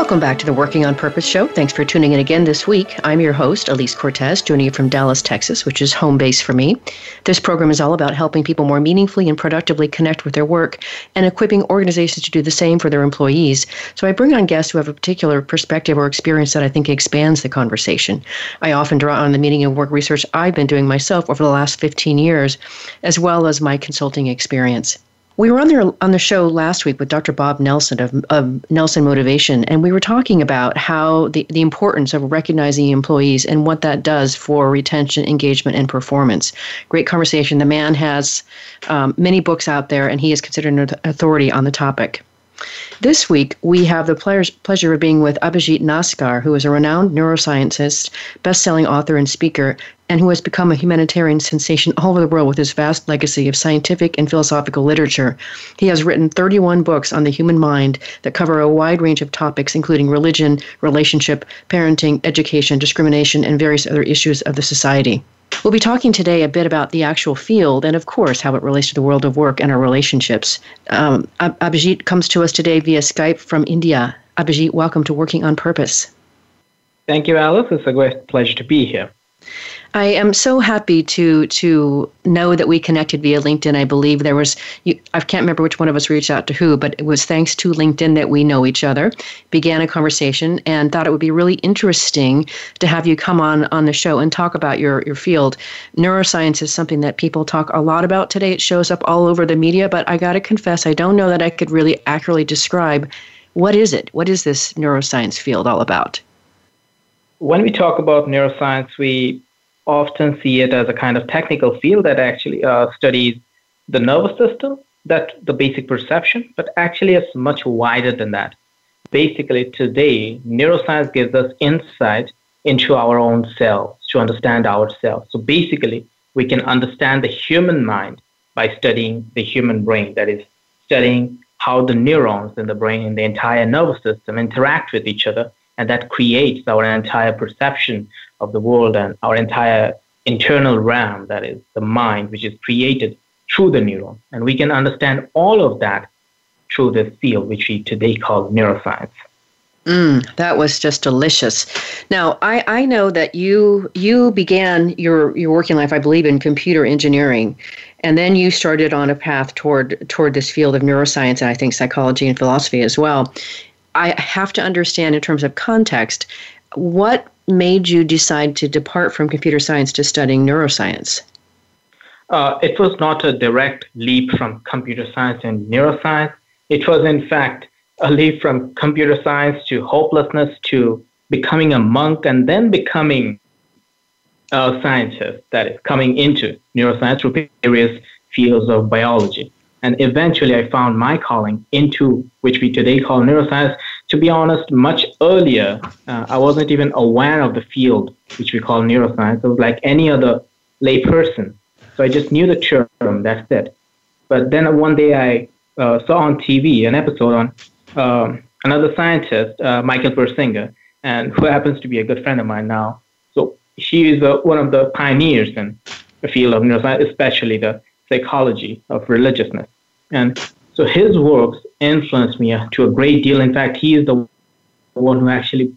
Welcome back to the Working on Purpose show. Thanks for tuning in again this week. I'm your host, Elise Cortez, joining you from Dallas, Texas, which is home base for me. This program is all about helping people more meaningfully and productively connect with their work and equipping organizations to do the same for their employees. So I bring on guests who have a particular perspective or experience that I think expands the conversation. I often draw on the meaning of work research I've been doing myself over the last 15 years, as well as my consulting experience. We were on there on the show last week with Dr. Bob Nelson of, of Nelson Motivation, and we were talking about how the, the importance of recognizing employees and what that does for retention, engagement, and performance. Great conversation. The man has um, many books out there, and he is considered an authority on the topic. This week, we have the pleasure of being with Abhijit Naskar, who is a renowned neuroscientist, best selling author, and speaker, and who has become a humanitarian sensation all over the world with his vast legacy of scientific and philosophical literature. He has written 31 books on the human mind that cover a wide range of topics, including religion, relationship, parenting, education, discrimination, and various other issues of the society. We'll be talking today a bit about the actual field and, of course, how it relates to the world of work and our relationships. Um, Abhijit comes to us today via Skype from India. Abhijit, welcome to Working on Purpose. Thank you, Alice. It's a great pleasure to be here. I am so happy to to know that we connected via LinkedIn. I believe there was I can't remember which one of us reached out to who, but it was thanks to LinkedIn that we know each other. Began a conversation and thought it would be really interesting to have you come on on the show and talk about your your field. Neuroscience is something that people talk a lot about today. It shows up all over the media, but I got to confess I don't know that I could really accurately describe what is it? What is this neuroscience field all about? When we talk about neuroscience, we often see it as a kind of technical field that actually uh, studies the nervous system, that the basic perception, but actually it's much wider than that. Basically, today, neuroscience gives us insight into our own cells to understand ourselves. So basically, we can understand the human mind by studying the human brain, that is, studying how the neurons in the brain and the entire nervous system interact with each other and that creates our entire perception of the world and our entire internal realm, that is the mind, which is created through the neuron. And we can understand all of that through this field, which we today call neuroscience. Mm, that was just delicious. Now, I, I know that you you began your your working life, I believe, in computer engineering, and then you started on a path toward toward this field of neuroscience and I think psychology and philosophy as well. I have to understand in terms of context what made you decide to depart from computer science to studying neuroscience? Uh, it was not a direct leap from computer science and neuroscience. It was, in fact, a leap from computer science to hopelessness to becoming a monk and then becoming a scientist, that is, coming into neuroscience through various fields of biology. And eventually, I found my calling into which we today call neuroscience. To be honest, much earlier, uh, I wasn't even aware of the field which we call neuroscience. I was like any other layperson. So I just knew the term, that's it. But then one day I uh, saw on TV an episode on um, another scientist, uh, Michael Persinger, and who happens to be a good friend of mine now. So she is uh, one of the pioneers in the field of neuroscience, especially the psychology of religiousness. And so his works influenced me to a great deal. In fact, he is the one who actually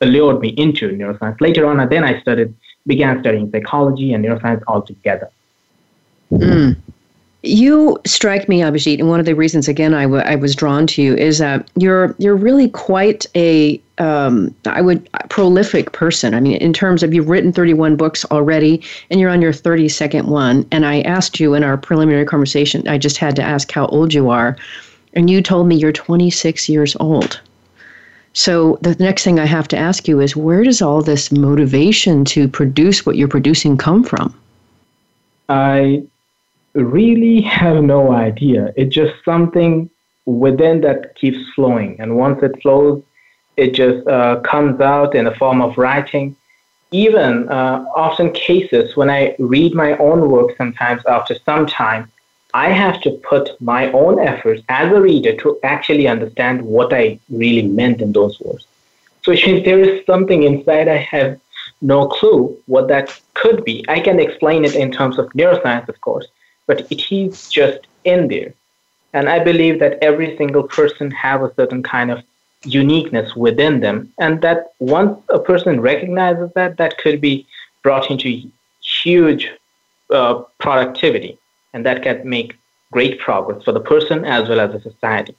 lured me into neuroscience. Later on, then I studied, began studying psychology and neuroscience altogether. Mm. You strike me, Abhijit, and one of the reasons, again, I, w- I was drawn to you is that you're you're really quite a um, I would prolific person. I mean, in terms of you've written 31 books already, and you're on your 32nd one. And I asked you in our preliminary conversation, I just had to ask how old you are, and you told me you're 26 years old. So the next thing I have to ask you is, where does all this motivation to produce what you're producing come from? I really have no idea. It's just something within that keeps flowing. And once it flows, it just uh, comes out in the form of writing. Even uh, often cases when I read my own work sometimes after some time, I have to put my own efforts as a reader to actually understand what I really meant in those words. So if there is something inside I have no clue what that could be. I can explain it in terms of neuroscience, of course, but it is just in there. And I believe that every single person have a certain kind of uniqueness within them, and that once a person recognizes that, that could be brought into huge uh, productivity, and that can make great progress for the person as well as the society.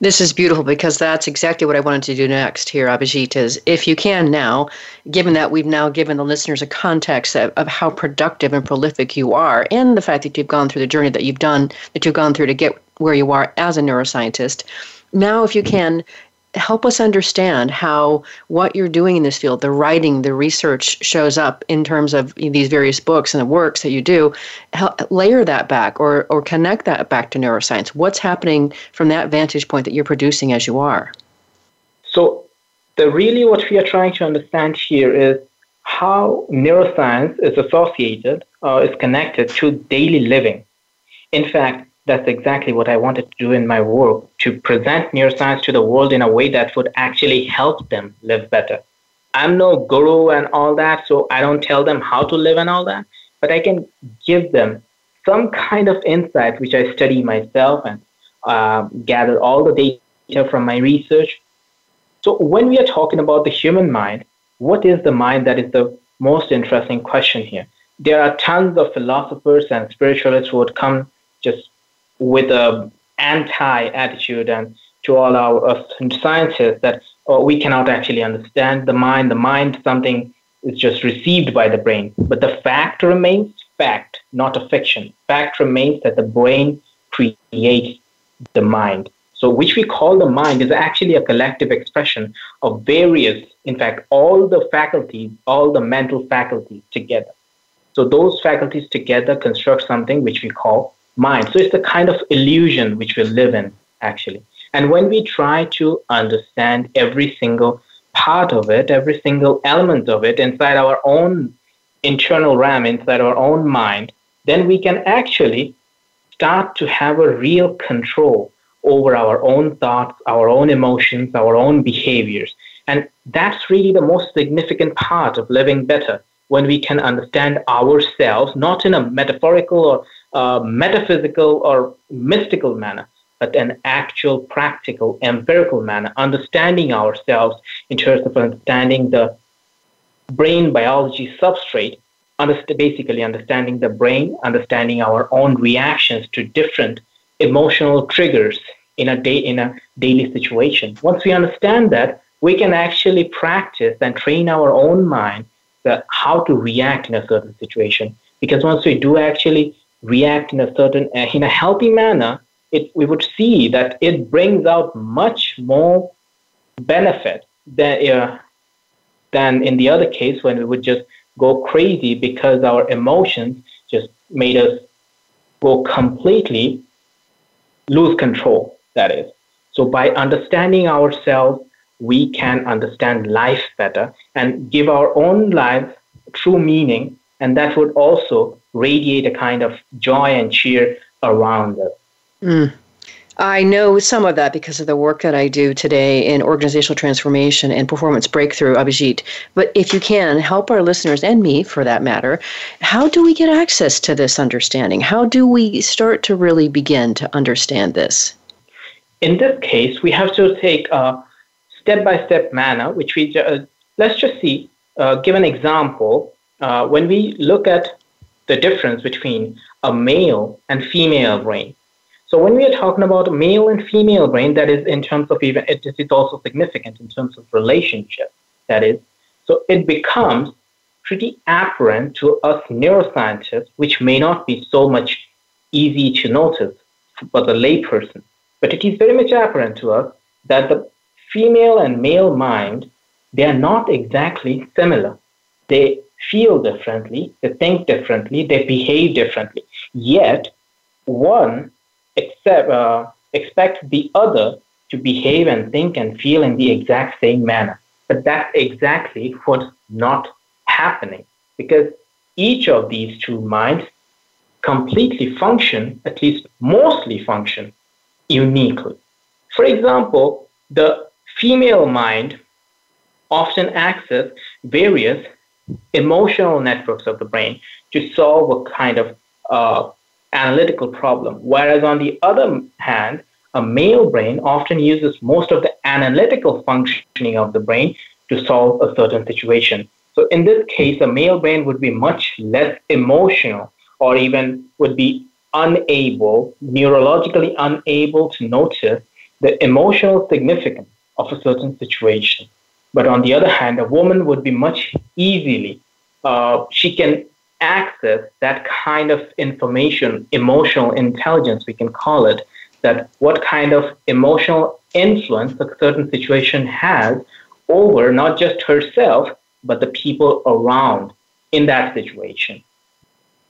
This is beautiful because that's exactly what I wanted to do next here, Abhijit, is if you can now, given that we've now given the listeners a context of, of how productive and prolific you are and the fact that you've gone through the journey that you've done, that you've gone through to get where you are as a neuroscientist, now if you can help us understand how what you're doing in this field, the writing, the research shows up in terms of these various books and the works that you do. Help layer that back or, or connect that back to neuroscience. What's happening from that vantage point that you're producing as you are? So, the really what we are trying to understand here is how neuroscience is associated or is connected to daily living. In fact, that's exactly what I wanted to do in my work to present neuroscience to the world in a way that would actually help them live better. I'm no guru and all that, so I don't tell them how to live and all that, but I can give them some kind of insight which I study myself and uh, gather all the data from my research. So, when we are talking about the human mind, what is the mind that is the most interesting question here? There are tons of philosophers and spiritualists who would come just with a anti attitude and to all our uh, scientists that oh, we cannot actually understand the mind. The mind something is just received by the brain, but the fact remains fact, not a fiction. Fact remains that the brain creates the mind. So, which we call the mind is actually a collective expression of various, in fact, all the faculties, all the mental faculties together. So, those faculties together construct something which we call mind. So it's the kind of illusion which we live in, actually. And when we try to understand every single part of it, every single element of it inside our own internal RAM, inside our own mind, then we can actually start to have a real control over our own thoughts, our own emotions, our own behaviors. And that's really the most significant part of living better when we can understand ourselves, not in a metaphorical or uh, metaphysical or mystical manner, but an actual practical, empirical manner, understanding ourselves in terms of understanding the brain biology substrate, underst- basically understanding the brain, understanding our own reactions to different emotional triggers in a day in a daily situation. Once we understand that, we can actually practice and train our own mind that how to react in a certain situation. Because once we do actually react in a certain uh, in a healthy manner, it, we would see that it brings out much more benefit than uh, than in the other case when we would just go crazy because our emotions just made us go completely lose control. That is. So by understanding ourselves, we can understand life better and give our own lives true meaning, and that would also radiate a kind of joy and cheer around us. Mm. I know some of that because of the work that I do today in organizational transformation and performance breakthrough, Abhijit. But if you can, help our listeners and me for that matter, how do we get access to this understanding? How do we start to really begin to understand this? In this case, we have to take a step by step manner, which we uh, let's just see, uh, give an example. Uh, when we look at the difference between a male and female brain. So when we are talking about male and female brain, that is in terms of even it is also significant in terms of relationship. That is, so it becomes pretty apparent to us neuroscientists, which may not be so much easy to notice for the layperson, but it is very much apparent to us that the female and male mind they are not exactly similar. They feel differently, they think differently, they behave differently. Yet, one accept, uh, expect the other to behave and think and feel in the exact same manner. But that's exactly what's not happening because each of these two minds completely function, at least mostly function, uniquely. For example, the female mind often access various emotional networks of the brain to solve a kind of uh, analytical problem. Whereas on the other hand, a male brain often uses most of the analytical functioning of the brain to solve a certain situation. So in this case, a male brain would be much less emotional or even would be unable, neurologically unable to notice the emotional significance of a certain situation. But on the other hand, a woman would be much easily, uh, she can access that kind of information, emotional intelligence, we can call it, that what kind of emotional influence a certain situation has over not just herself, but the people around in that situation.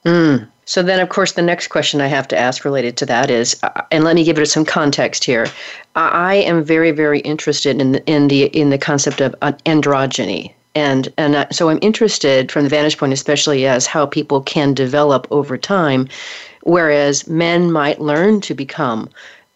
Mm. So then, of course, the next question I have to ask related to that is, uh, and let me give it some context here. I am very, very interested in the, in the in the concept of androgyny, and and so I'm interested from the vantage point, especially as how people can develop over time, whereas men might learn to become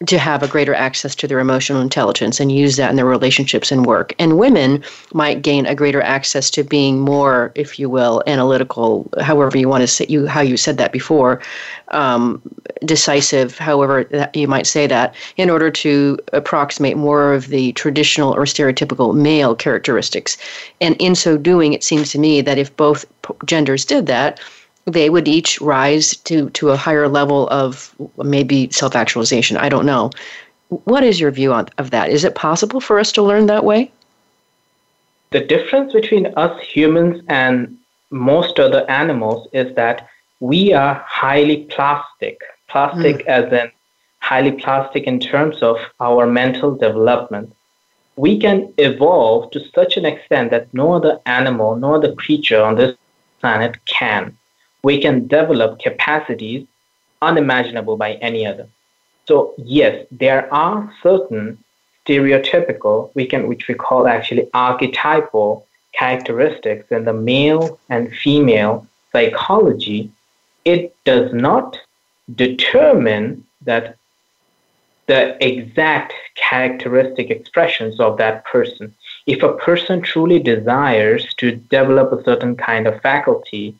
to have a greater access to their emotional intelligence and use that in their relationships and work. And women might gain a greater access to being more, if you will, analytical, however you want to say you how you said that before, um, decisive, however you might say that, in order to approximate more of the traditional or stereotypical male characteristics. And in so doing, it seems to me that if both genders did that, they would each rise to to a higher level of maybe self actualization. I don't know. What is your view on of that? Is it possible for us to learn that way? The difference between us humans and most other animals is that we are highly plastic. Plastic mm. as in highly plastic in terms of our mental development. We can evolve to such an extent that no other animal, no other creature on this planet can we can develop capacities unimaginable by any other. So yes, there are certain stereotypical, we can, which we call actually archetypal characteristics in the male and female psychology. It does not determine that the exact characteristic expressions of that person. If a person truly desires to develop a certain kind of faculty,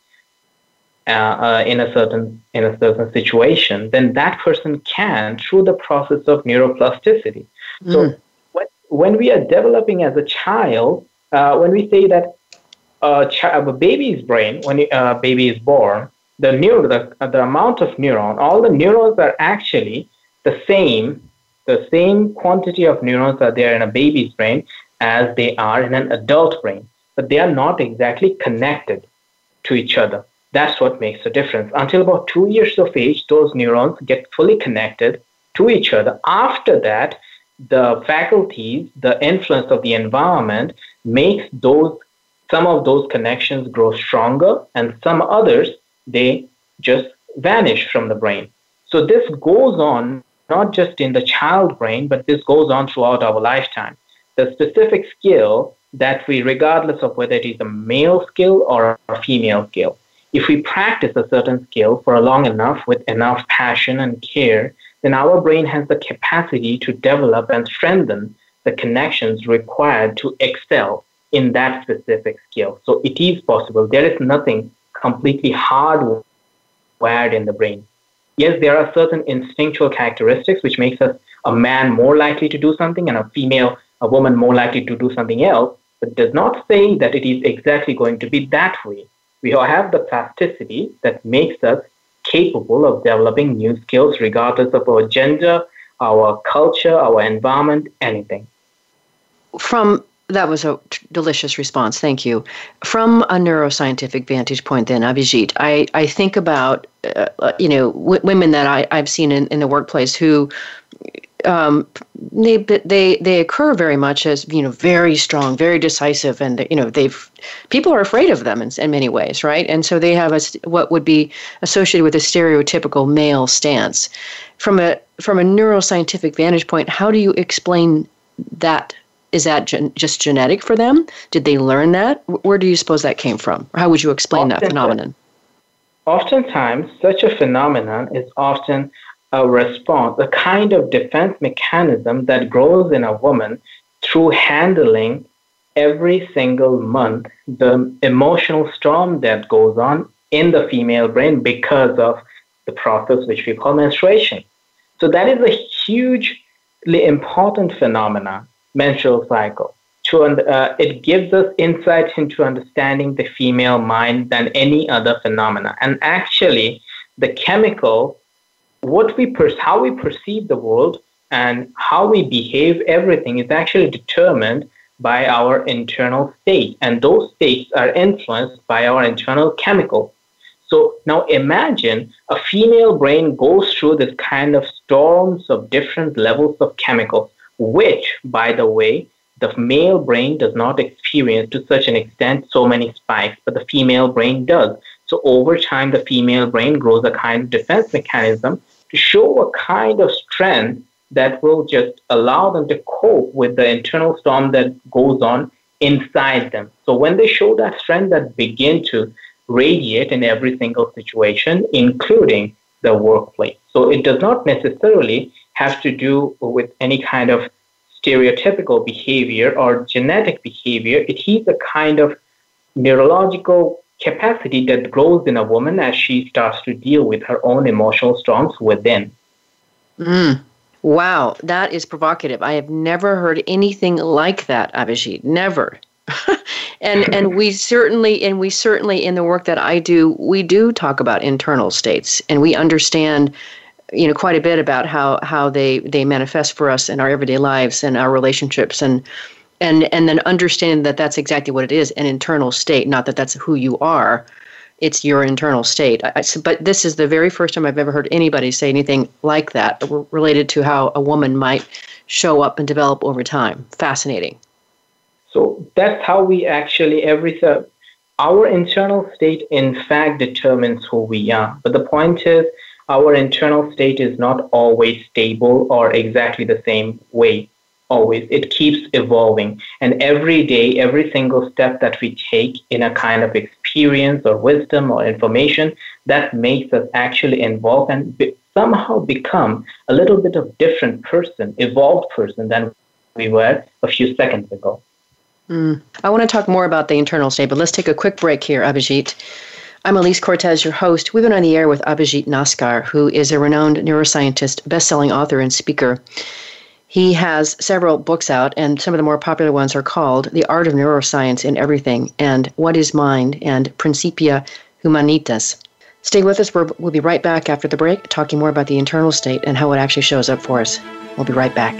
uh, uh, in a certain in a certain situation, then that person can through the process of neuroplasticity. Mm. So when, when we are developing as a child, uh, when we say that a, child, a baby's brain, when a uh, baby is born, the neuro, the, the amount of neuron, all the neurons are actually the same. The same quantity of neurons are there in a baby's brain as they are in an adult brain, but they are not exactly connected to each other. That's what makes the difference. Until about two years of age, those neurons get fully connected to each other. After that, the faculties, the influence of the environment makes those some of those connections grow stronger and some others they just vanish from the brain. So this goes on not just in the child brain, but this goes on throughout our lifetime. The specific skill that we, regardless of whether it is a male skill or a female skill, if we practice a certain skill for long enough with enough passion and care, then our brain has the capacity to develop and strengthen the connections required to excel in that specific skill. So it is possible. There is nothing completely hardwired in the brain. Yes, there are certain instinctual characteristics which makes us a man more likely to do something and a female, a woman more likely to do something else, but does not say that it is exactly going to be that way we all have the plasticity that makes us capable of developing new skills regardless of our gender, our culture, our environment, anything. From that was a t- delicious response. Thank you. From a neuroscientific vantage point, then, Abhijit, I, I think about uh, uh you know w- women that I, I've seen in, in the workplace who um, they they they occur very much as you know very strong, very decisive, and you know they've people are afraid of them in, in many ways, right? And so they have a what would be associated with a stereotypical male stance. From a from a neuroscientific vantage point, how do you explain that? Is that gen- just genetic for them? Did they learn that? Where do you suppose that came from? Or how would you explain that phenomenon? Oftentimes, such a phenomenon is often a response, a kind of defense mechanism that grows in a woman through handling every single month the emotional storm that goes on in the female brain because of the process which we call menstruation. So that is a hugely important phenomena, menstrual cycle. To, uh, it gives us insight into understanding the female mind than any other phenomena. And actually, the chemical, what we per- how we perceive the world and how we behave, everything is actually determined by our internal state. And those states are influenced by our internal chemical So now imagine a female brain goes through this kind of storms of different levels of chemicals, which, by the way, the male brain does not experience to such an extent so many spikes, but the female brain does. So over time, the female brain grows a kind of defense mechanism to show a kind of strength that will just allow them to cope with the internal storm that goes on inside them. So when they show that strength that begin to radiate in every single situation, including the workplace. So it does not necessarily have to do with any kind of stereotypical behavior or genetic behavior. It is a kind of neurological capacity that grows in a woman as she starts to deal with her own emotional storms within. Mm. Wow, that is provocative. I have never heard anything like that, Abhijit. Never. and and we certainly and we certainly in the work that I do, we do talk about internal states and we understand you know quite a bit about how how they they manifest for us in our everyday lives and our relationships and and and then understand that that's exactly what it is an internal state not that that's who you are. It's your internal state. I, but this is the very first time i've ever heard anybody say anything like that related to how a woman might show up and develop over time. Fascinating. So that's how we actually every our internal state in fact determines who we are. But the point is our internal state is not always stable or exactly the same way always it keeps evolving and every day every single step that we take in a kind of experience or wisdom or information that makes us actually evolve and be, somehow become a little bit of different person evolved person than we were a few seconds ago Mm. I want to talk more about the internal state, but let's take a quick break here, Abhijit. I'm Elise Cortez, your host. We've been on the air with Abhijit Naskar, who is a renowned neuroscientist, best-selling author, and speaker. He has several books out, and some of the more popular ones are called The Art of Neuroscience in Everything and What is Mind and Principia Humanitas. Stay with us. We'll be right back after the break, talking more about the internal state and how it actually shows up for us. We'll be right back.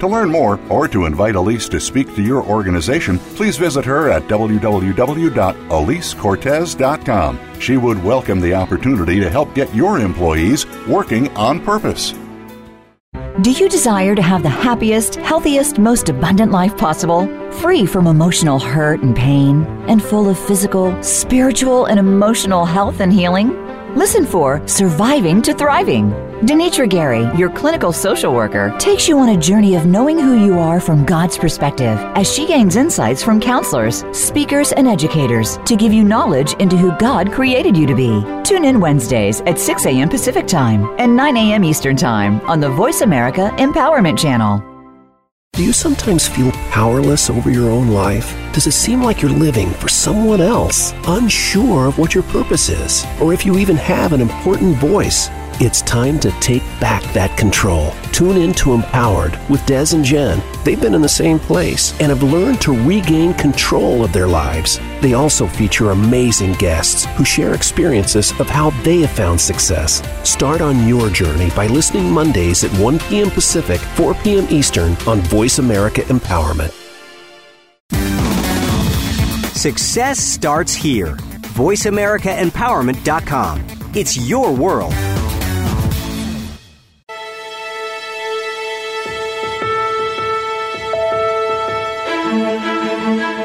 To learn more or to invite Elise to speak to your organization, please visit her at www.elisecortez.com. She would welcome the opportunity to help get your employees working on purpose. Do you desire to have the happiest, healthiest, most abundant life possible? Free from emotional hurt and pain, and full of physical, spiritual, and emotional health and healing? Listen for Surviving to Thriving. Denitra Gary, your clinical social worker, takes you on a journey of knowing who you are from God's perspective as she gains insights from counselors, speakers, and educators to give you knowledge into who God created you to be. Tune in Wednesdays at 6 a.m. Pacific Time and 9 a.m. Eastern Time on the Voice America Empowerment Channel. Do you sometimes feel powerless over your own life? Does it seem like you're living for someone else, unsure of what your purpose is, or if you even have an important voice? It's time to take back that control. Tune in to Empowered with Des and Jen. They've been in the same place and have learned to regain control of their lives. They also feature amazing guests who share experiences of how they have found success. Start on your journey by listening Mondays at 1 p.m. Pacific, 4 p.m. Eastern on Voice America Empowerment. Success starts here. VoiceAmericaEmpowerment.com. It's your world.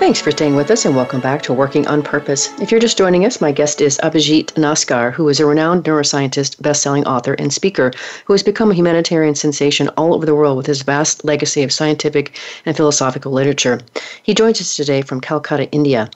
Thanks for staying with us and welcome back to Working on Purpose. If you're just joining us, my guest is Abhijit Naskar, who is a renowned neuroscientist, best-selling author, and speaker who has become a humanitarian sensation all over the world with his vast legacy of scientific and philosophical literature. He joins us today from Calcutta, India.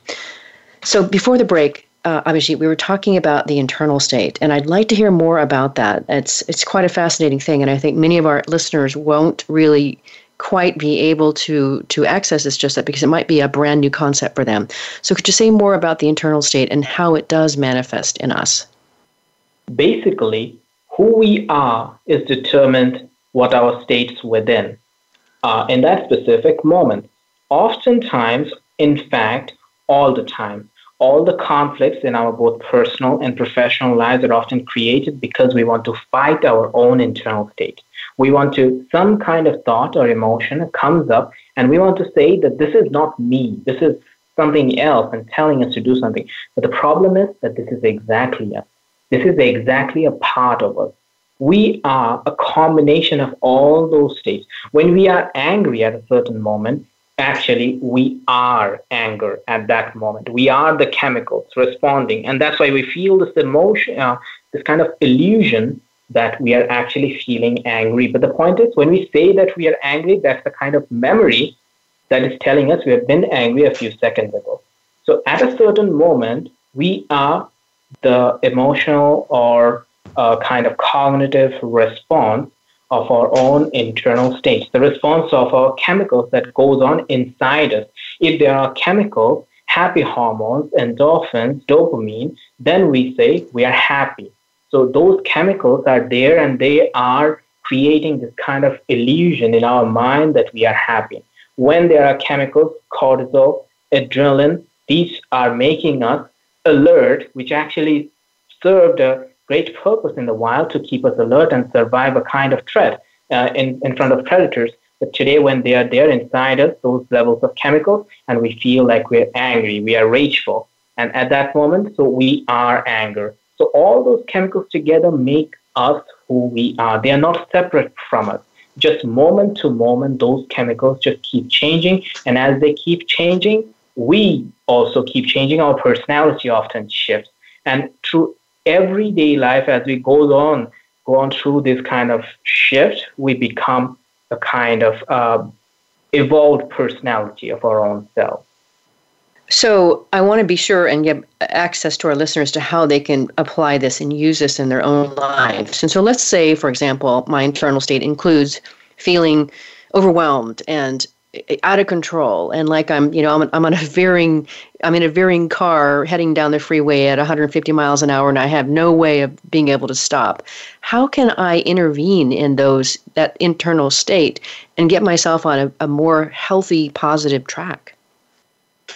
So before the break, uh, Abhijit, we were talking about the internal state, and I'd like to hear more about that. It's it's quite a fascinating thing, and I think many of our listeners won't really quite be able to to access this just that because it might be a brand new concept for them. So could you say more about the internal state and how it does manifest in us? Basically, who we are is determined what our states within uh, in that specific moment. Oftentimes, in fact, all the time, all the conflicts in our both personal and professional lives are often created because we want to fight our own internal state we want to some kind of thought or emotion comes up and we want to say that this is not me. This is something else and telling us to do something. But the problem is that this is exactly us. This is exactly a part of us. We are a combination of all those states. When we are angry at a certain moment actually we are anger at that moment. We are the chemicals responding and that's why we feel this emotion uh, this kind of illusion that we are actually feeling angry. But the point is, when we say that we are angry, that's the kind of memory that is telling us we have been angry a few seconds ago. So at a certain moment, we are the emotional or uh, kind of cognitive response of our own internal states, the response of our chemicals that goes on inside us. If there are chemicals, happy hormones, endorphins, dopamine, then we say we are happy. So those chemicals are there and they are creating this kind of illusion in our mind that we are happy. When there are chemicals, cortisol, adrenaline, these are making us alert, which actually served a great purpose in the wild to keep us alert and survive a kind of threat uh, in, in front of predators. But today, when they are there inside us, those levels of chemicals, and we feel like we're angry, we are rageful. And at that moment, so we are anger. So all those chemicals together make us who we are. They are not separate from us. Just moment to moment, those chemicals just keep changing. And as they keep changing, we also keep changing. Our personality often shifts. And through everyday life, as we go on, go on through this kind of shift, we become a kind of uh, evolved personality of our own self. So I want to be sure and give access to our listeners to how they can apply this and use this in their own lives. And so let's say, for example, my internal state includes feeling overwhelmed and out of control and like I'm, you know, I'm, I'm on a veering, I'm in a veering car heading down the freeway at 150 miles an hour and I have no way of being able to stop. How can I intervene in those, that internal state and get myself on a, a more healthy, positive track?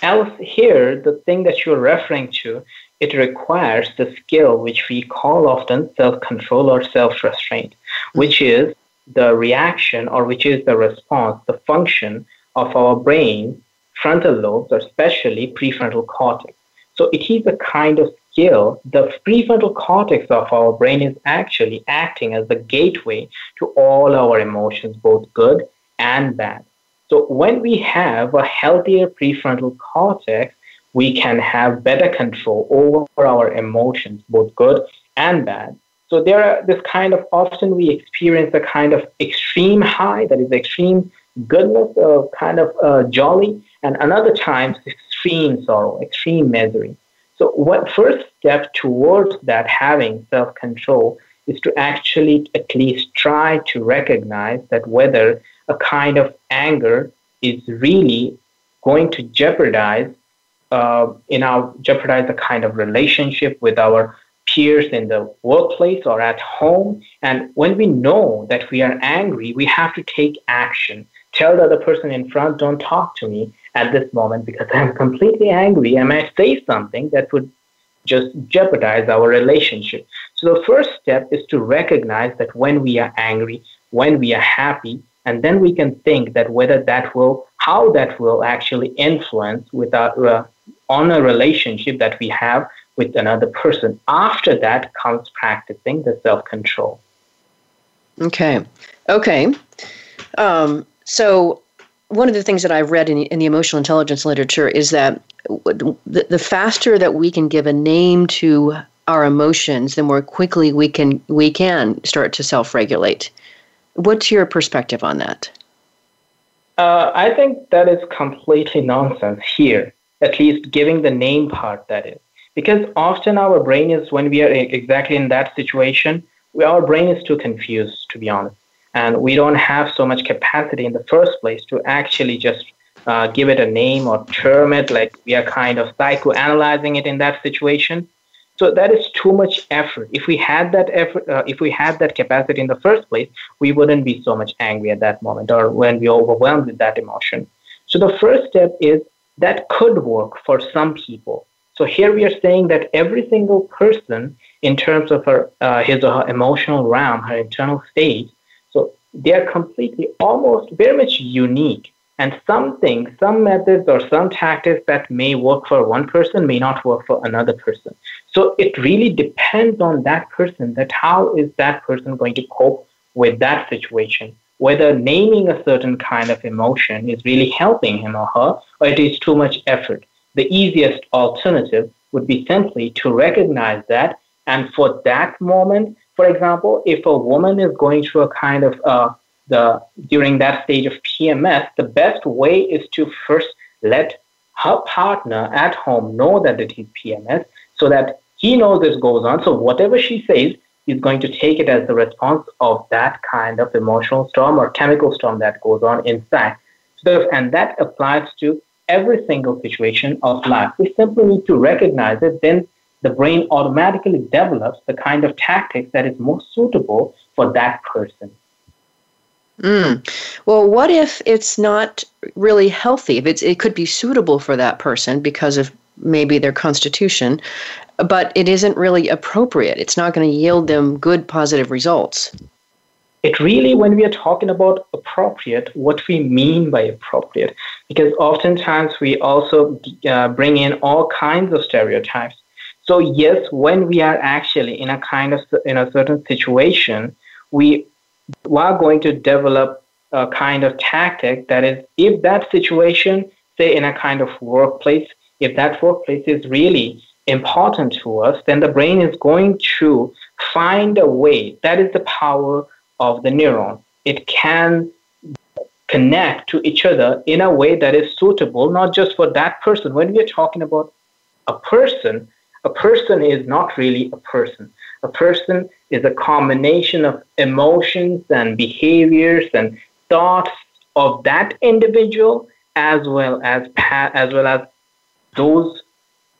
Alice, here, the thing that you're referring to, it requires the skill which we call often self control or self restraint, which mm. is the reaction or which is the response, the function of our brain, frontal lobes, or especially prefrontal cortex. So it is a kind of skill. The prefrontal cortex of our brain is actually acting as the gateway to all our emotions, both good and bad. So when we have a healthier prefrontal cortex, we can have better control over our emotions, both good and bad. So there are this kind of often we experience a kind of extreme high that is extreme goodness, uh, kind of uh, jolly, and another times extreme sorrow, extreme misery. So what first step towards that having self-control is to actually at least try to recognize that whether a kind of anger is really going to jeopardize uh, in our jeopardize the kind of relationship with our peers in the workplace or at home. And when we know that we are angry, we have to take action. Tell the other person in front, don't talk to me at this moment because I'm completely angry. I might say something that would just jeopardize our relationship. So the first step is to recognize that when we are angry, when we are happy, and then we can think that whether that will, how that will actually influence with our, uh, on a relationship that we have with another person. After that comes practicing the self control. Okay. Okay. Um, so, one of the things that I've read in, in the emotional intelligence literature is that the, the faster that we can give a name to our emotions, the more quickly we can we can start to self regulate. What's your perspective on that? Uh, I think that is completely nonsense here. At least giving the name part, that is because often our brain is when we are exactly in that situation we, our brain is too confused to be honest and we don't have so much capacity in the first place to actually just uh, give it a name or term it like we are kind of psychoanalyzing it in that situation so that is too much effort if we had that effort uh, if we had that capacity in the first place we wouldn't be so much angry at that moment or when we are overwhelmed with that emotion so the first step is that could work for some people so here we are saying that every single person, in terms of her, uh, his or her emotional realm, her internal state, so they are completely, almost very much unique. And some things, some methods or some tactics that may work for one person may not work for another person. So it really depends on that person that how is that person going to cope with that situation whether naming a certain kind of emotion is really helping him or her, or it is too much effort the easiest alternative would be simply to recognize that. And for that moment, for example, if a woman is going through a kind of uh, the during that stage of PMS, the best way is to first let her partner at home know that it is PMS, so that he knows this goes on. So whatever she says, he's going to take it as the response of that kind of emotional storm or chemical storm that goes on inside. So, and that applies to every single situation of life. We simply need to recognize it, then the brain automatically develops the kind of tactics that is most suitable for that person. Mm. Well, what if it's not really healthy? If it's, it could be suitable for that person because of maybe their constitution, but it isn't really appropriate. It's not going to yield them good positive results it really, when we are talking about appropriate, what we mean by appropriate, because oftentimes we also uh, bring in all kinds of stereotypes. So yes, when we are actually in a kind of in a certain situation, we are going to develop a kind of tactic that is, if that situation, say in a kind of workplace, if that workplace is really important to us, then the brain is going to find a way. That is the power of the neuron. It can connect to each other in a way that is suitable, not just for that person. When we are talking about a person, a person is not really a person. A person is a combination of emotions and behaviors and thoughts of that individual as well as as well as those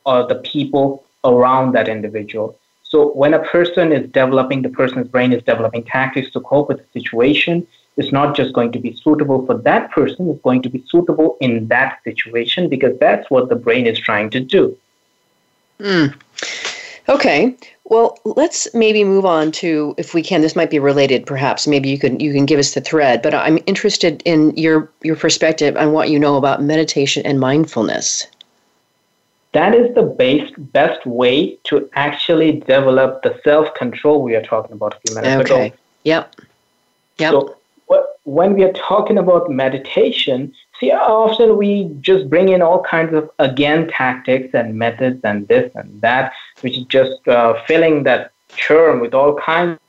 are the people around that individual. So when a person is developing, the person's brain is developing tactics to cope with the situation, it's not just going to be suitable for that person, it's going to be suitable in that situation because that's what the brain is trying to do. Mm. Okay. Well, let's maybe move on to, if we can, this might be related perhaps. Maybe you can you can give us the thread, but I'm interested in your your perspective on what you know about meditation and mindfulness that is the best best way to actually develop the self control we are talking about a few minutes okay. ago. Yep. Yep. So when we are talking about meditation, see often we just bring in all kinds of again tactics and methods and this and that, which is just uh, filling that churn with all kinds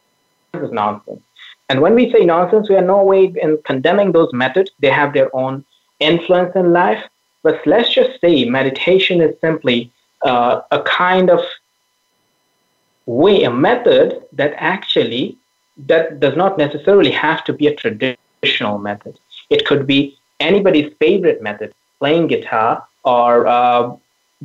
of nonsense. And when we say nonsense, we are no way in condemning those methods. They have their own influence in life. But let's just say meditation is simply uh, a kind of way, a method that actually that does not necessarily have to be a traditional method. It could be anybody's favorite method, playing guitar or uh,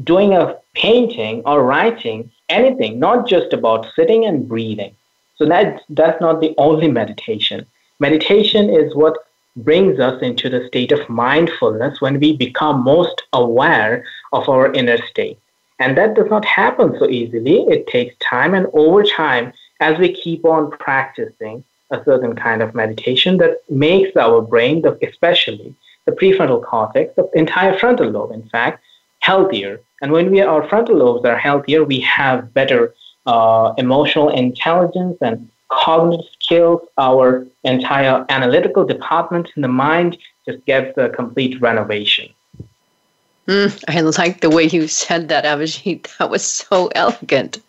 doing a painting or writing, anything, not just about sitting and breathing. So that that's not the only meditation. Meditation is what brings us into the state of mindfulness when we become most aware of our inner state. And that does not happen so easily. It takes time, and over time, as we keep on practicing a certain kind of meditation, that makes our brain, especially the prefrontal cortex, the entire frontal lobe, in fact, healthier. And when we our frontal lobes are healthier, we have better uh, emotional intelligence and cognitive skills. Our entire analytical department in the mind just gets a complete renovation. Mm, I like the way you said that, Abhijit. That was so elegant.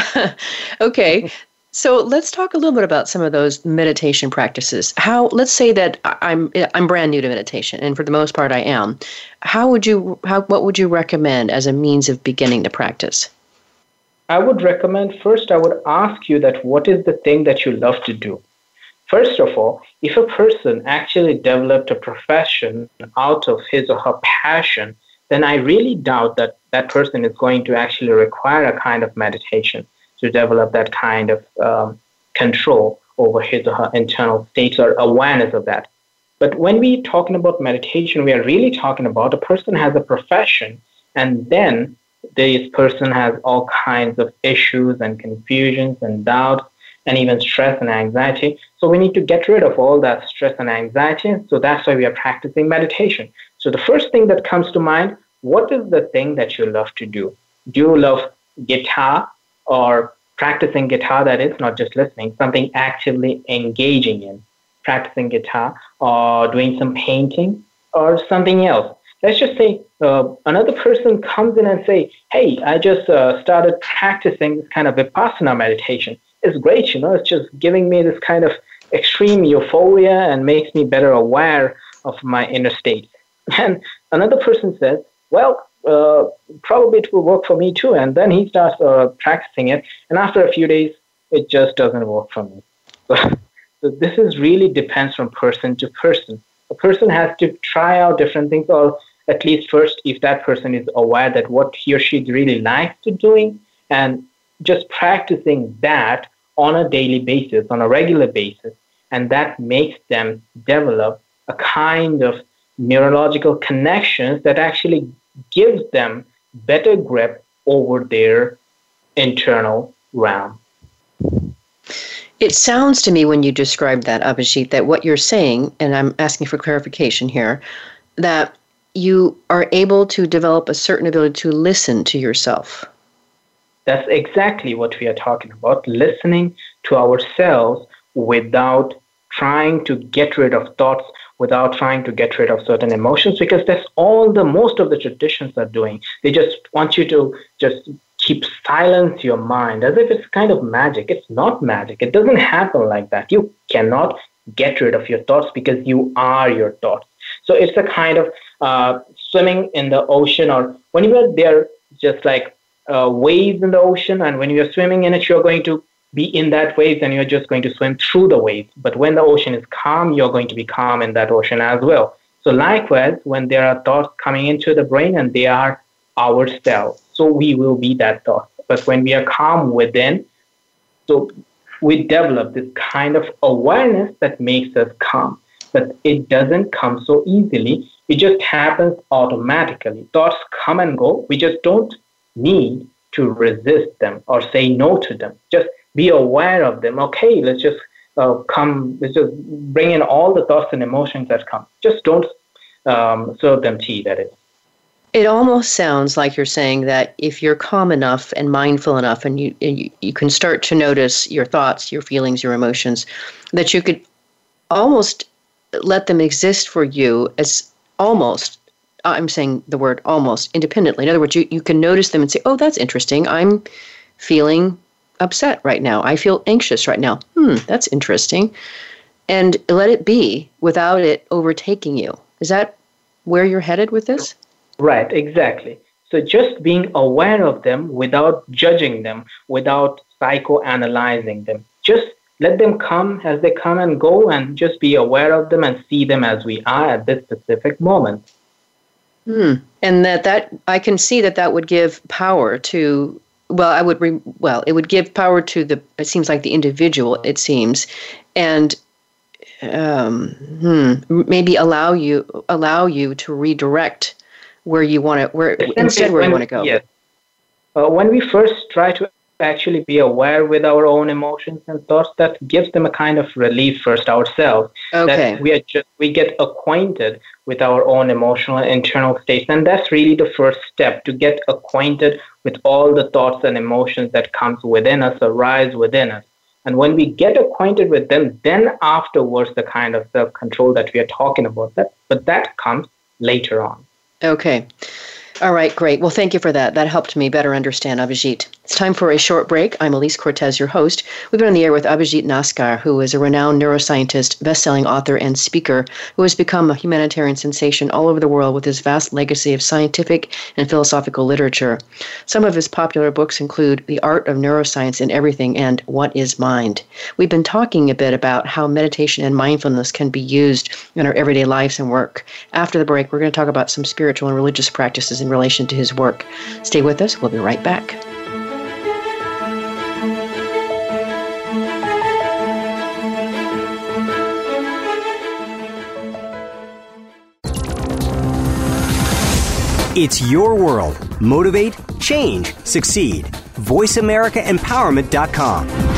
okay, so let's talk a little bit about some of those meditation practices. How let's say that I'm I'm brand new to meditation, and for the most part I am. How would you how what would you recommend as a means of beginning the practice? I would recommend first I would ask you that what is the thing that you love to do? First of all, if a person actually developed a profession out of his or her passion, then I really doubt that that person is going to actually require a kind of meditation to develop that kind of um, control over his or her internal states or awareness of that. But when we're talking about meditation, we are really talking about a person has a profession and then this person has all kinds of issues and confusions and doubts and even stress and anxiety. So we need to get rid of all that stress and anxiety. So that's why we are practicing meditation. So the first thing that comes to mind, what is the thing that you love to do? Do you love guitar or practicing guitar that is not just listening, something actively engaging in, practicing guitar or doing some painting or something else. Let's just say uh, another person comes in and say, "Hey, I just uh, started practicing this kind of vipassana meditation. It's great, you know. It's just giving me this kind of extreme euphoria and makes me better aware of my inner state." And another person says, "Well, uh, probably it will work for me too. And then he starts uh, practicing it, and after a few days, it just doesn't work for me. so this is really depends from person to person. A person has to try out different things, or at least first, if that person is aware that what he or she really likes to doing, and just practicing that on a daily basis, on a regular basis, and that makes them develop a kind of neurological connections that actually gives them better grip over their internal realm. It sounds to me when you describe that, Abhijit, that what you're saying, and I'm asking for clarification here, that you are able to develop a certain ability to listen to yourself. That's exactly what we are talking about listening to ourselves without trying to get rid of thoughts without trying to get rid of certain emotions because that's all the most of the traditions are doing. They just want you to just keep silence your mind as if it's kind of magic. It's not magic. It doesn't happen like that. You cannot get rid of your thoughts because you are your thoughts so it's a kind of uh, swimming in the ocean or when you are there just like uh, waves in the ocean and when you're swimming in it you're going to be in that wave, and you're just going to swim through the waves. But when the ocean is calm, you're going to be calm in that ocean as well. So likewise, when there are thoughts coming into the brain and they are ourselves, so we will be that thought. But when we are calm within, so we develop this kind of awareness that makes us calm. But it doesn't come so easily. It just happens automatically. Thoughts come and go. We just don't need to resist them or say no to them. Just be aware of them. Okay, let's just uh, come, let's just bring in all the thoughts and emotions that come. Just don't um, serve them tea, that is. It almost sounds like you're saying that if you're calm enough and mindful enough and you, and you, you can start to notice your thoughts, your feelings, your emotions, that you could almost let them exist for you as almost I'm saying the word almost independently. In other words, you, you can notice them and say, oh, that's interesting. I'm feeling upset right now. I feel anxious right now. Hmm, that's interesting. And let it be without it overtaking you. Is that where you're headed with this? Right, exactly. So just being aware of them without judging them, without psychoanalyzing them. Just let them come as they come and go and just be aware of them and see them as we are at this specific moment. Hmm. And that that I can see that that would give power to well, I would re, well, it would give power to the it seems like the individual it seems and um, hmm, maybe allow you allow you to redirect where you want to where instead where you want to go. Yes. Uh, when we first try to actually be aware with our own emotions and thoughts, that gives them a kind of relief first ourselves. Okay. That we are just we get acquainted with our own emotional and internal states, and that's really the first step to get acquainted with all the thoughts and emotions that comes within us, arise within us. And when we get acquainted with them, then afterwards the kind of self control that we are talking about that, but that comes later on. Okay. All right, great. Well, thank you for that. That helped me better understand Abhijit. It's time for a short break. I'm Elise Cortez, your host. We've been on the air with Abhijit Naskar, who is a renowned neuroscientist, best-selling author, and speaker who has become a humanitarian sensation all over the world with his vast legacy of scientific and philosophical literature. Some of his popular books include The Art of Neuroscience in Everything and What is Mind. We've been talking a bit about how meditation and mindfulness can be used in our everyday lives and work. After the break, we're going to talk about some spiritual and religious practices in relation to his work. Stay with us. We'll be right back. It's your world. Motivate, change, succeed. VoiceAmericaEmpowerment.com.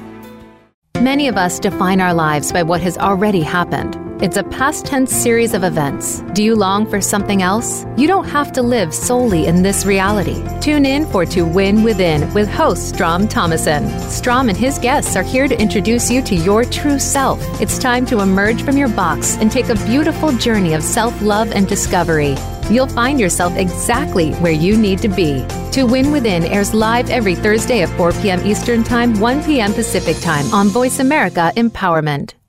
Many of us define our lives by what has already happened. It's a past tense series of events. Do you long for something else? You don't have to live solely in this reality. Tune in for To Win Within with host Strom Thomason. Strom and his guests are here to introduce you to your true self. It's time to emerge from your box and take a beautiful journey of self love and discovery. You'll find yourself exactly where you need to be. To Win Within airs live every Thursday at 4 p.m. Eastern Time, 1 p.m. Pacific Time on Voice America Empowerment.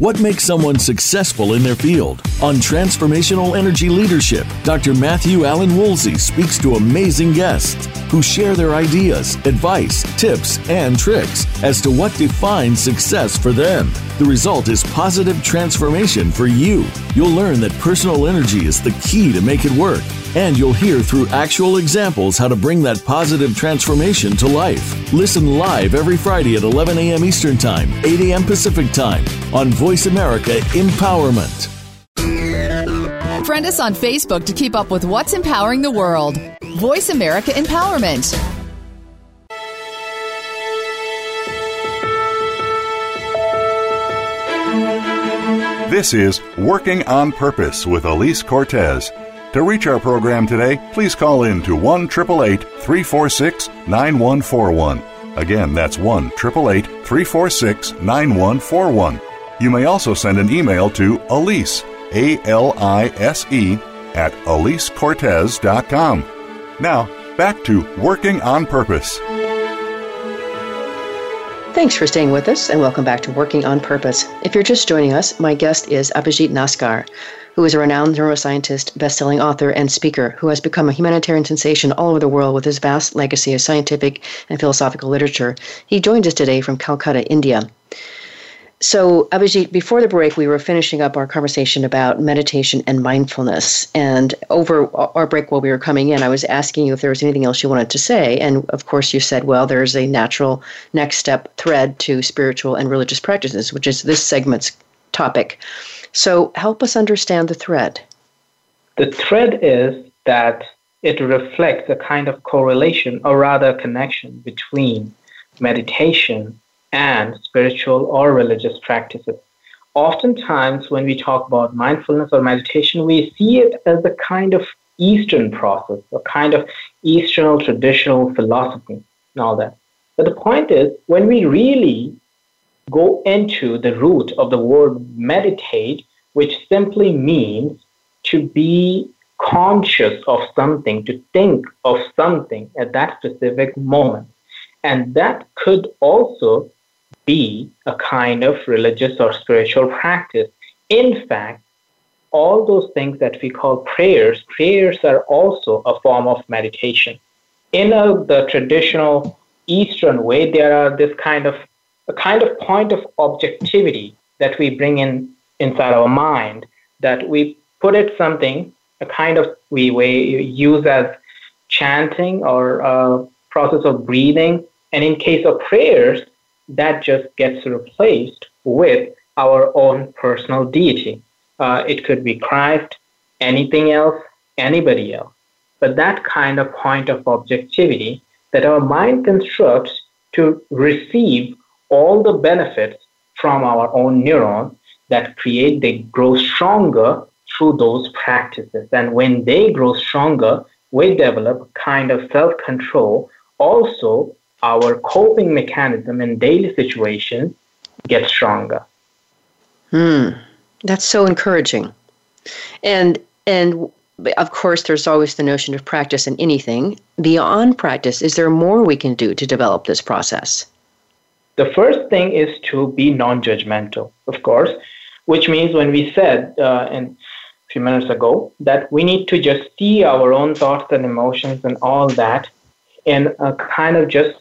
What makes someone successful in their field? On Transformational Energy Leadership, Dr. Matthew Allen Woolsey speaks to amazing guests who share their ideas, advice, tips, and tricks as to what defines success for them. The result is positive transformation for you. You'll learn that personal energy is the key to make it work and you'll hear through actual examples how to bring that positive transformation to life. Listen live every Friday at 11 a.m. Eastern Time, 8 a.m. Pacific Time on Voice America Empowerment. Friend us on Facebook to keep up with what's empowering the world. Voice America Empowerment. This is Working on Purpose with Elise Cortez. To reach our program today, please call in to 1 346 9141. Again, that's 1 346 9141. You may also send an email to Elise, A L I S E, at EliseCortez.com. Now, back to Working on Purpose. Thanks for staying with us and welcome back to Working on Purpose. If you're just joining us, my guest is Abhijit Naskar, who is a renowned neuroscientist, best-selling author, and speaker who has become a humanitarian sensation all over the world with his vast legacy of scientific and philosophical literature. He joins us today from Calcutta, India. So, Abhijit, before the break, we were finishing up our conversation about meditation and mindfulness. And over our break, while we were coming in, I was asking you if there was anything else you wanted to say. And of course, you said, well, there's a natural next step thread to spiritual and religious practices, which is this segment's topic. So, help us understand the thread. The thread is that it reflects a kind of correlation or rather connection between meditation and spiritual or religious practices. Oftentimes, when we talk about mindfulness or meditation, we see it as a kind of Eastern process, a kind of Eastern traditional philosophy, and all that. But the point is, when we really go into the root of the word meditate, which simply means to be conscious of something, to think of something at that specific moment. And that could also be a kind of religious or spiritual practice. In fact, all those things that we call prayers, prayers are also a form of meditation. In a, the traditional Eastern way, there are this kind of a kind of point of objectivity that we bring in inside our mind that we put it something a kind of we, we use as chanting or a process of breathing and in case of prayers that just gets replaced with our own personal deity. Uh, it could be christ anything else anybody else. But that kind of point of objectivity that our mind constructs to receive all the benefits from our own neurons that create, they grow stronger through those practices. And when they grow stronger, we develop a kind of self control. Also, our coping mechanism in daily situations gets stronger. Hmm. That's so encouraging. And and of course there's always the notion of practice in anything. Beyond practice, is there more we can do to develop this process? The first thing is to be non judgmental, of course, which means when we said uh, in a few minutes ago that we need to just see our own thoughts and emotions and all that in a kind of just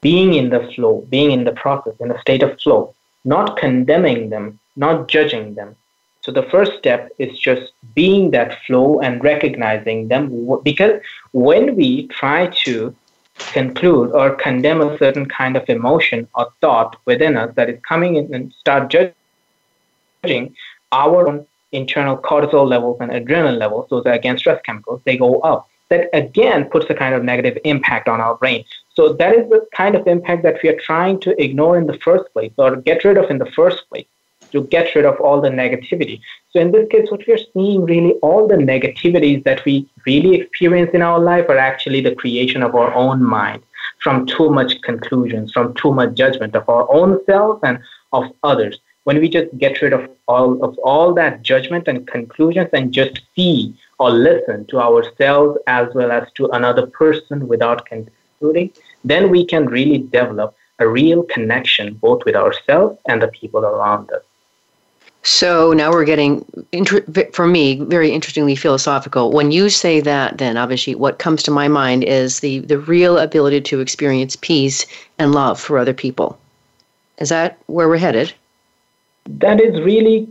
being in the flow, being in the process, in a state of flow, not condemning them, not judging them. So the first step is just being that flow and recognizing them because when we try to conclude or condemn a certain kind of emotion or thought within us that is coming in and start judging our own internal cortisol levels and adrenaline levels, those are again stress chemicals, they go up. That again puts a kind of negative impact on our brain. So that is the kind of impact that we are trying to ignore in the first place or get rid of in the first place to get rid of all the negativity. So in this case, what we are seeing really all the negativities that we really experience in our life are actually the creation of our own mind from too much conclusions, from too much judgment of our own selves and of others. When we just get rid of all of all that judgment and conclusions and just see or listen to ourselves as well as to another person without concluding, then we can really develop a real connection both with ourselves and the people around us. So now we're getting, for me, very interestingly philosophical. When you say that, then Abhijit, what comes to my mind is the, the real ability to experience peace and love for other people. Is that where we're headed? That is really.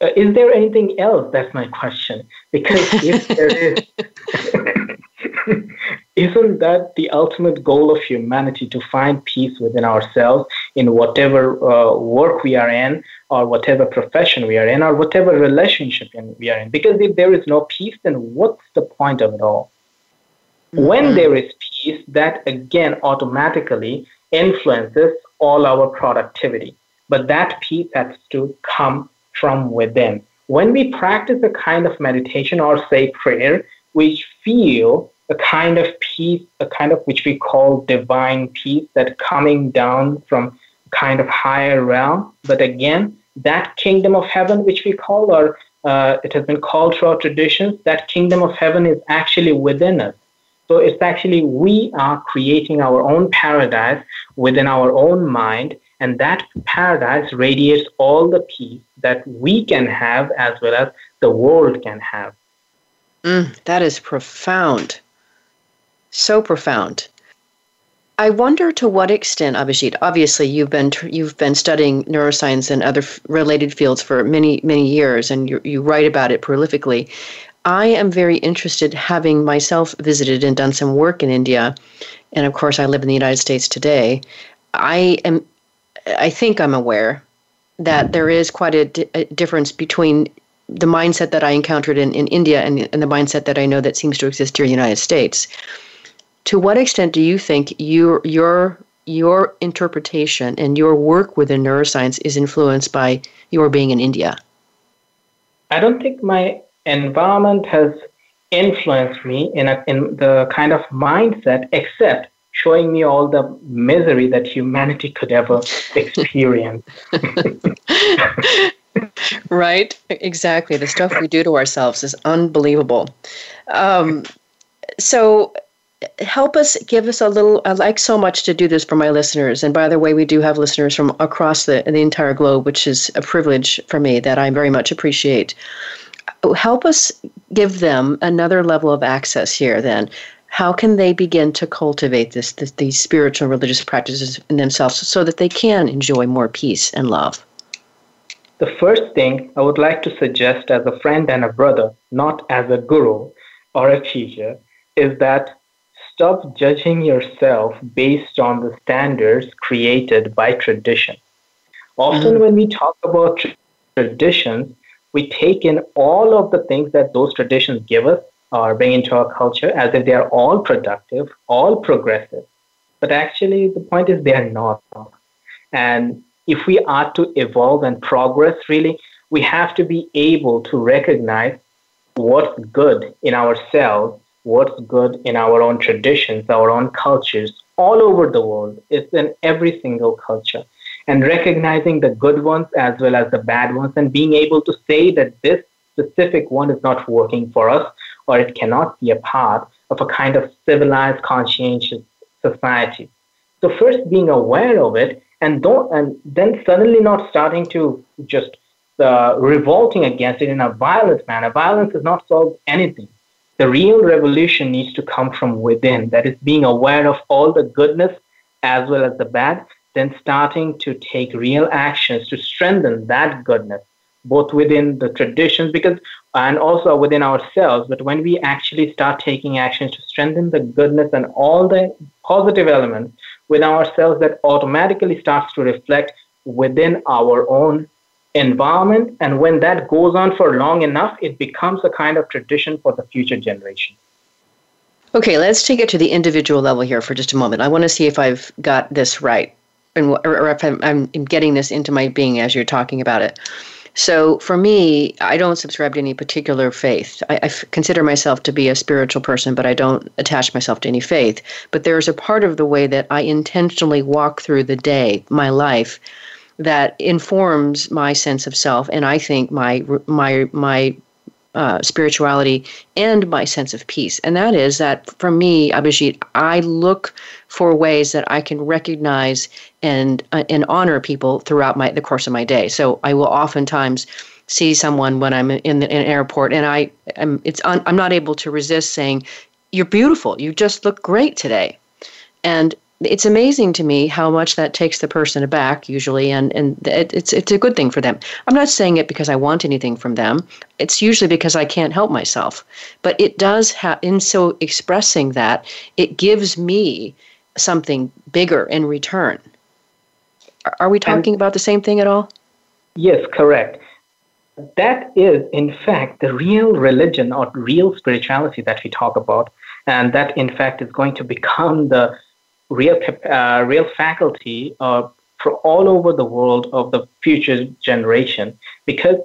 Uh, is there anything else? That's my question. Because if there is, isn't that the ultimate goal of humanity to find peace within ourselves in whatever uh, work we are in? or whatever profession we are in or whatever relationship we are in. Because if there is no peace, then what's the point of it all? Mm-hmm. When there is peace, that again automatically influences all our productivity. But that peace has to come from within. When we practice a kind of meditation or say prayer, we feel a kind of peace, a kind of which we call divine peace that coming down from kind of higher realm. But again, that kingdom of heaven, which we call, or uh, it has been called through our traditions, that kingdom of heaven is actually within us. So it's actually we are creating our own paradise within our own mind, and that paradise radiates all the peace that we can have as well as the world can have. Mm, that is profound. So profound. I wonder to what extent, Abhijit. Obviously, you've been you've been studying neuroscience and other f- related fields for many many years, and you you write about it prolifically. I am very interested, having myself visited and done some work in India, and of course, I live in the United States today. I am, I think I'm aware that there is quite a, a difference between the mindset that I encountered in, in India and, and the mindset that I know that seems to exist here in the United States. To what extent do you think your your your interpretation and your work within neuroscience is influenced by your being in India? I don't think my environment has influenced me in a, in the kind of mindset, except showing me all the misery that humanity could ever experience. right? Exactly. The stuff we do to ourselves is unbelievable. Um, so, help us give us a little. I like so much to do this for my listeners. And by the way, we do have listeners from across the, the entire globe, which is a privilege for me that I very much appreciate. Help us give them another level of access here, then how can they begin to cultivate this, this, these spiritual religious practices in themselves so that they can enjoy more peace and love the first thing i would like to suggest as a friend and a brother not as a guru or a teacher is that stop judging yourself based on the standards created by tradition often mm-hmm. when we talk about traditions we take in all of the things that those traditions give us or bring into our culture as if they are all productive, all progressive. But actually, the point is they are not. And if we are to evolve and progress, really, we have to be able to recognize what's good in ourselves, what's good in our own traditions, our own cultures, all over the world. It's in every single culture. And recognizing the good ones as well as the bad ones, and being able to say that this specific one is not working for us or it cannot be a part of a kind of civilized, conscientious society. So first being aware of it, and don't, and then suddenly not starting to just uh, revolting against it in a violent manner. Violence does not solve anything. The real revolution needs to come from within. That is being aware of all the goodness as well as the bad, then starting to take real actions to strengthen that goodness both within the traditions because and also within ourselves but when we actually start taking actions to strengthen the goodness and all the positive elements within ourselves that automatically starts to reflect within our own environment and when that goes on for long enough it becomes a kind of tradition for the future generation okay let's take it to the individual level here for just a moment i want to see if i've got this right and or if I'm, I'm getting this into my being as you're talking about it so for me, I don't subscribe to any particular faith. I, consider myself to be a spiritual person, but I don't attach myself to any faith. But there's a part of the way that I intentionally walk through the day, my life, that informs my sense of self, and I think my my my uh, spirituality and my sense of peace. And that is that for me, Abhijit, I look for ways that I can recognize and uh, and honor people throughout my the course of my day. So I will oftentimes see someone when I'm in, the, in an airport, and I am it's un, I'm not able to resist saying, "You're beautiful. You just look great today," and it's amazing to me how much that takes the person aback usually and and it, it's it's a good thing for them. I'm not saying it because i want anything from them. It's usually because i can't help myself. But it does have in so expressing that it gives me something bigger in return. Are we talking and, about the same thing at all? Yes correct. That is in fact the real religion or real spirituality that we talk about and that in fact is going to become the real uh, real faculty uh, for all over the world of the future generation because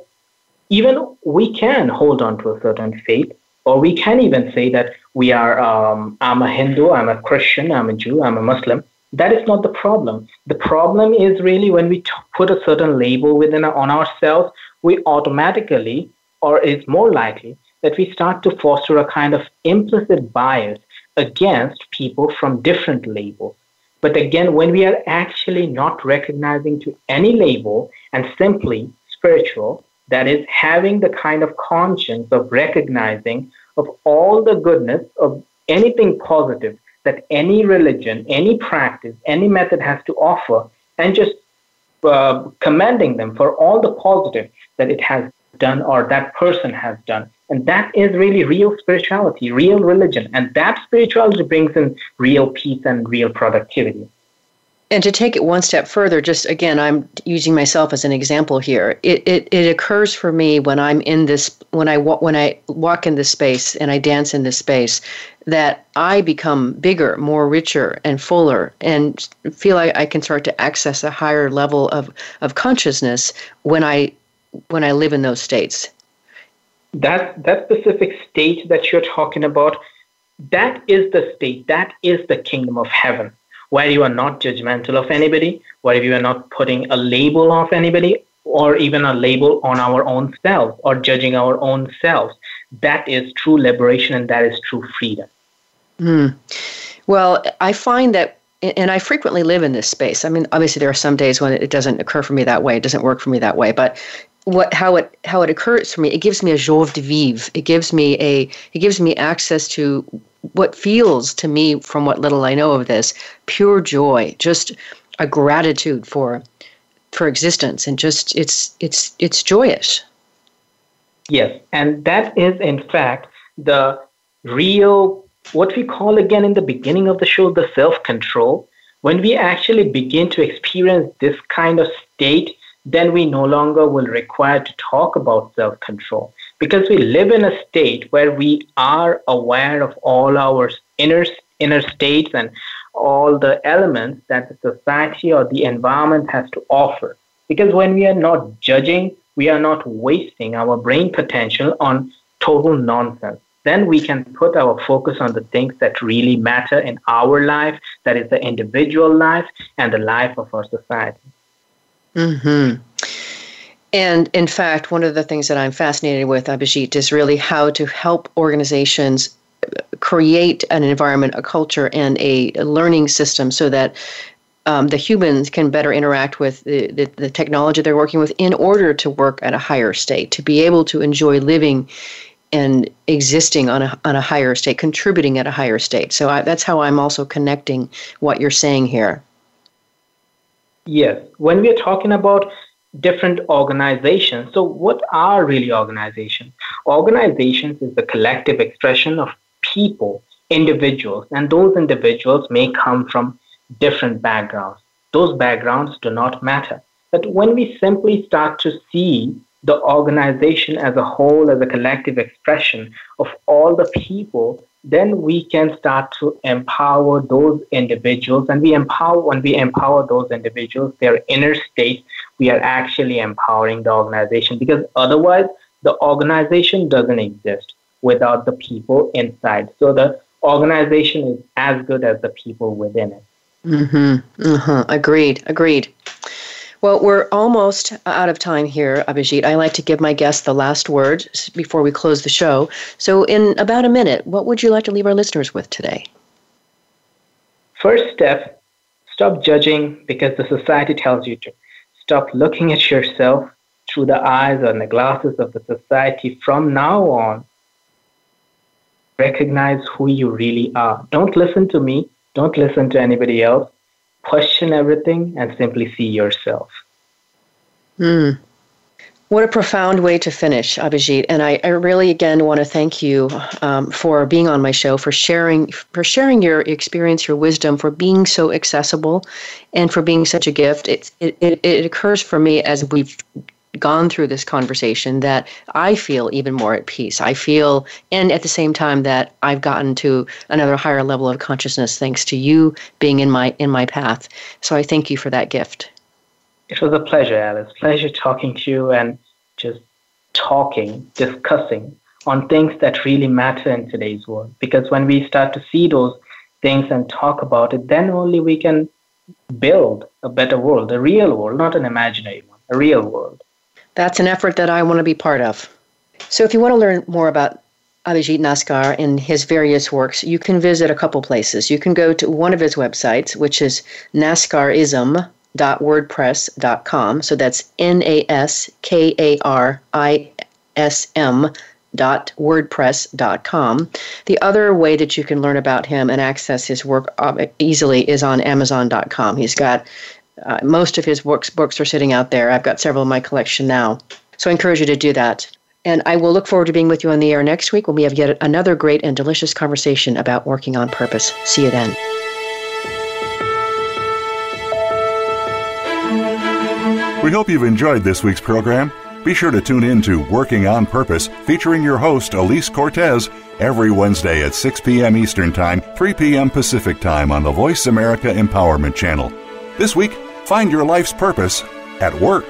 even we can hold on to a certain faith or we can even say that we are um, i'm a hindu i'm a christian i'm a jew i'm a muslim. That is not the problem. The problem is really when we t- put a certain label within on ourselves we automatically or is more likely that we start to foster a kind of implicit bias against people from different labels. But again, when we are actually not recognizing to any label and simply spiritual, that is having the kind of conscience of recognizing of all the goodness of anything positive that any religion, any practice, any method has to offer, and just uh, commending them for all the positive that it has done or that person has done and that is really real spirituality, real religion. And that spirituality brings in real peace and real productivity. And to take it one step further, just again, I'm using myself as an example here. It, it, it occurs for me when I'm in this, when I when I walk in this space and I dance in this space, that I become bigger, more richer, and fuller, and feel like I can start to access a higher level of, of consciousness when I when I live in those states. That that specific state that you're talking about, that is the state, that is the kingdom of heaven, where you are not judgmental of anybody, where you are not putting a label of anybody, or even a label on our own selves, or judging our own selves. That is true liberation, and that is true freedom. Mm. Well, I find that and I frequently live in this space. I mean, obviously there are some days when it doesn't occur for me that way. It doesn't work for me that way. But what how it how it occurs for me, it gives me a joie de vivre. It gives me a it gives me access to what feels to me, from what little I know of this, pure joy, just a gratitude for for existence, and just it's it's it's joyous. Yes, and that is in fact the real what we call again in the beginning of the show the self control, when we actually begin to experience this kind of state, then we no longer will require to talk about self control because we live in a state where we are aware of all our inner inner states and all the elements that the society or the environment has to offer. Because when we are not judging we are not wasting our brain potential on total nonsense. Then we can put our focus on the things that really matter in our life, that is the individual life and the life of our society. Hmm. And in fact, one of the things that I'm fascinated with, Abhijit, is really how to help organizations create an environment, a culture, and a learning system so that um, the humans can better interact with the, the, the, technology they're working with in order to work at a higher state, to be able to enjoy living and existing on a, on a higher state, contributing at a higher state. So I, that's how I'm also connecting what you're saying here. Yes. When we are talking about different organizations, so what are really organizations? Organizations is the collective expression of people, individuals, and those individuals may come from different backgrounds. Those backgrounds do not matter. But when we simply start to see the organization as a whole, as a collective expression of all the people, then we can start to empower those individuals. And we empower, when we empower those individuals, their inner state, we are actually empowering the organization because otherwise the organization doesn't exist without the people inside. So the organization is as good as the people within it. Mm-hmm. Uh-huh. Agreed. Agreed. Well, we're almost out of time here, Abhijit. I like to give my guests the last word before we close the show. So, in about a minute, what would you like to leave our listeners with today? First step stop judging because the society tells you to. Stop looking at yourself through the eyes and the glasses of the society from now on. Recognize who you really are. Don't listen to me. Don't listen to anybody else question everything, and simply see yourself. Hmm. What a profound way to finish, Abhijit. And I, I really again want to thank you um, for being on my show, for sharing for sharing your experience, your wisdom, for being so accessible, and for being such a gift. It, it, it occurs for me as we've gone through this conversation that I feel even more at peace. I feel, and at the same time that I've gotten to another higher level of consciousness thanks to you being in my in my path. So I thank you for that gift. It was a pleasure, Alice. Pleasure talking to you and just talking, discussing on things that really matter in today's world. Because when we start to see those things and talk about it, then only we can build a better world, a real world, not an imaginary one, a real world. That's an effort that I want to be part of. So, if you want to learn more about Abhijit Naskar and his various works, you can visit a couple places. You can go to one of his websites, which is naskarism.wordpress.com. So that's N A S K A R I S M dot wordpress.com. The other way that you can learn about him and access his work uh, easily is on amazon.com. He's got uh, most of his works books are sitting out there. I've got several in my collection now. So I encourage you to do that. And I will look forward to being with you on the air next week when we have yet another great and delicious conversation about working on purpose. See you then. We hope you've enjoyed this week's program. Be sure to tune in to Working on Purpose, featuring your host, Elise Cortez, every Wednesday at 6 p.m. Eastern Time, 3 p.m. Pacific Time on the Voice America Empowerment Channel. This week, find your life's purpose at work.